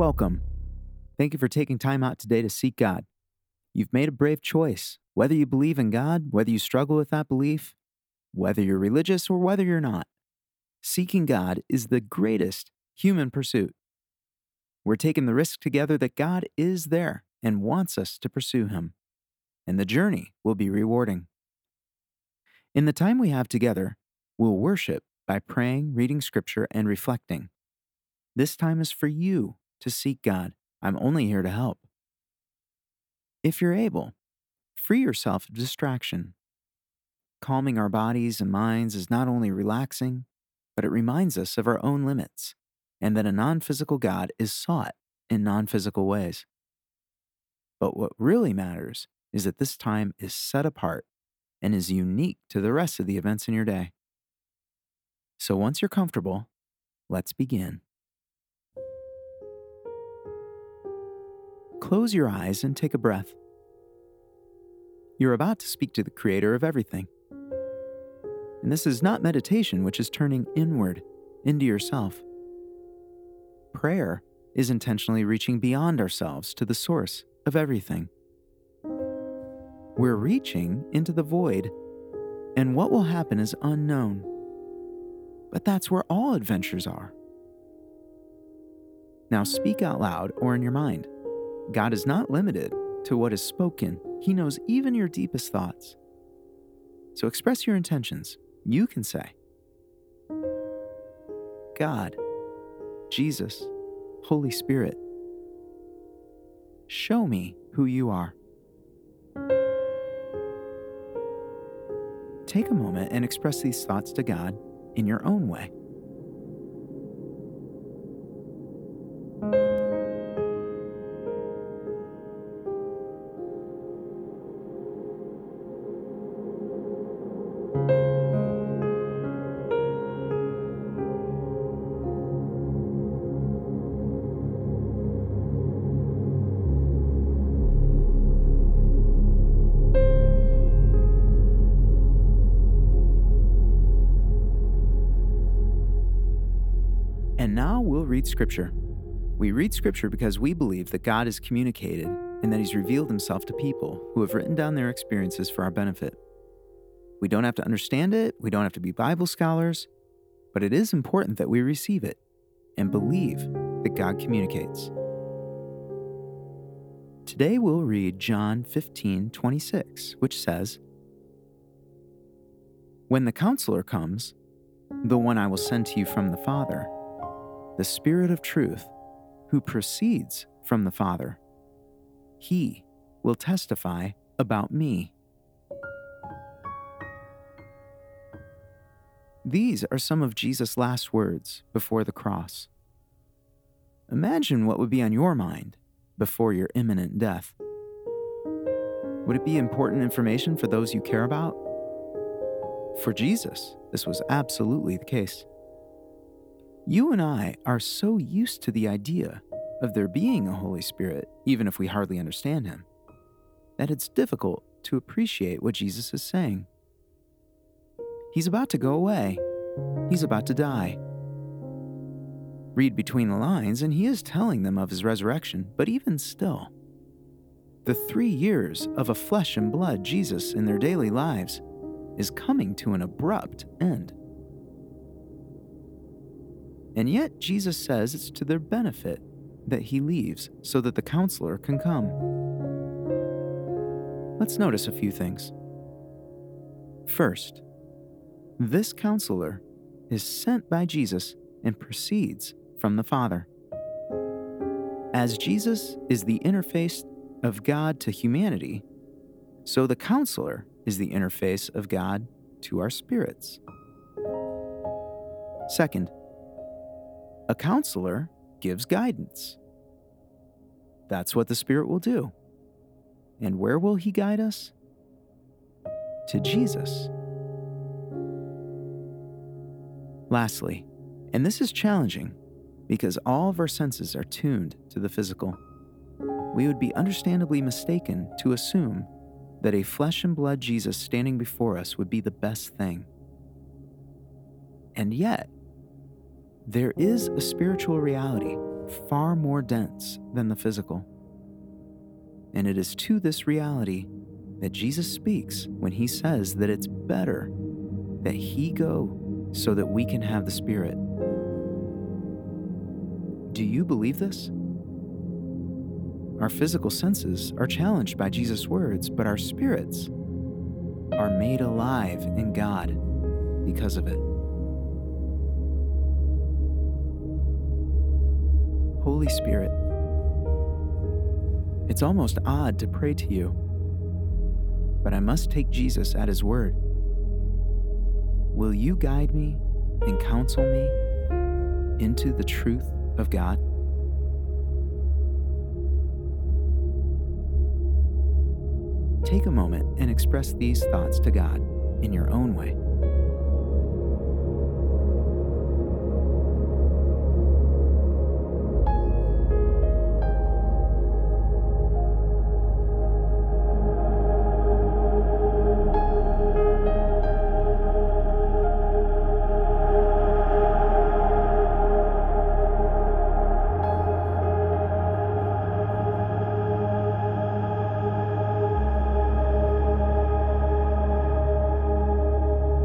welcome. Thank you for taking time out today to seek God. You've made a brave choice. Whether you believe in God, whether you struggle with that belief, whether you're religious or whether you're not, seeking God is the greatest human pursuit. We're taking the risk together that God is there and wants us to pursue Him, and the journey will be rewarding. In the time we have together, we'll worship by praying, reading scripture, and reflecting. This time is for you to seek God. I'm only here to help. If you're able, free yourself of distraction. Calming our bodies and minds is not only relaxing, but it reminds us of our own limits and that a non physical God is sought in non physical ways. But what really matters is that this time is set apart and is unique to the rest of the events in your day. So once you're comfortable, let's begin. Close your eyes and take a breath. You're about to speak to the Creator of everything. And this is not meditation, which is turning inward into yourself. Prayer is intentionally reaching beyond ourselves to the source of everything. We're reaching into the void, and what will happen is unknown. But that's where all adventures are. Now speak out loud or in your mind. God is not limited to what is spoken, He knows even your deepest thoughts. So express your intentions. You can say, God, Jesus, Holy Spirit, show me who you are. Take a moment and express these thoughts to God in your own way. Read Scripture. We read Scripture because we believe that God has communicated and that He's revealed Himself to people who have written down their experiences for our benefit. We don't have to understand it, we don't have to be Bible scholars, but it is important that we receive it and believe that God communicates. Today we'll read John 15 26, which says, When the counselor comes, the one I will send to you from the Father, the Spirit of truth, who proceeds from the Father. He will testify about me. These are some of Jesus' last words before the cross. Imagine what would be on your mind before your imminent death. Would it be important information for those you care about? For Jesus, this was absolutely the case. You and I are so used to the idea of there being a Holy Spirit, even if we hardly understand Him, that it's difficult to appreciate what Jesus is saying. He's about to go away, He's about to die. Read between the lines, and He is telling them of His resurrection, but even still, the three years of a flesh and blood Jesus in their daily lives is coming to an abrupt end. And yet, Jesus says it's to their benefit that he leaves so that the counselor can come. Let's notice a few things. First, this counselor is sent by Jesus and proceeds from the Father. As Jesus is the interface of God to humanity, so the counselor is the interface of God to our spirits. Second, a counselor gives guidance. That's what the Spirit will do. And where will He guide us? To Jesus. Lastly, and this is challenging because all of our senses are tuned to the physical, we would be understandably mistaken to assume that a flesh and blood Jesus standing before us would be the best thing. And yet, there is a spiritual reality far more dense than the physical. And it is to this reality that Jesus speaks when he says that it's better that he go so that we can have the Spirit. Do you believe this? Our physical senses are challenged by Jesus' words, but our spirits are made alive in God because of it. Holy Spirit, it's almost odd to pray to you, but I must take Jesus at his word. Will you guide me and counsel me into the truth of God? Take a moment and express these thoughts to God in your own way.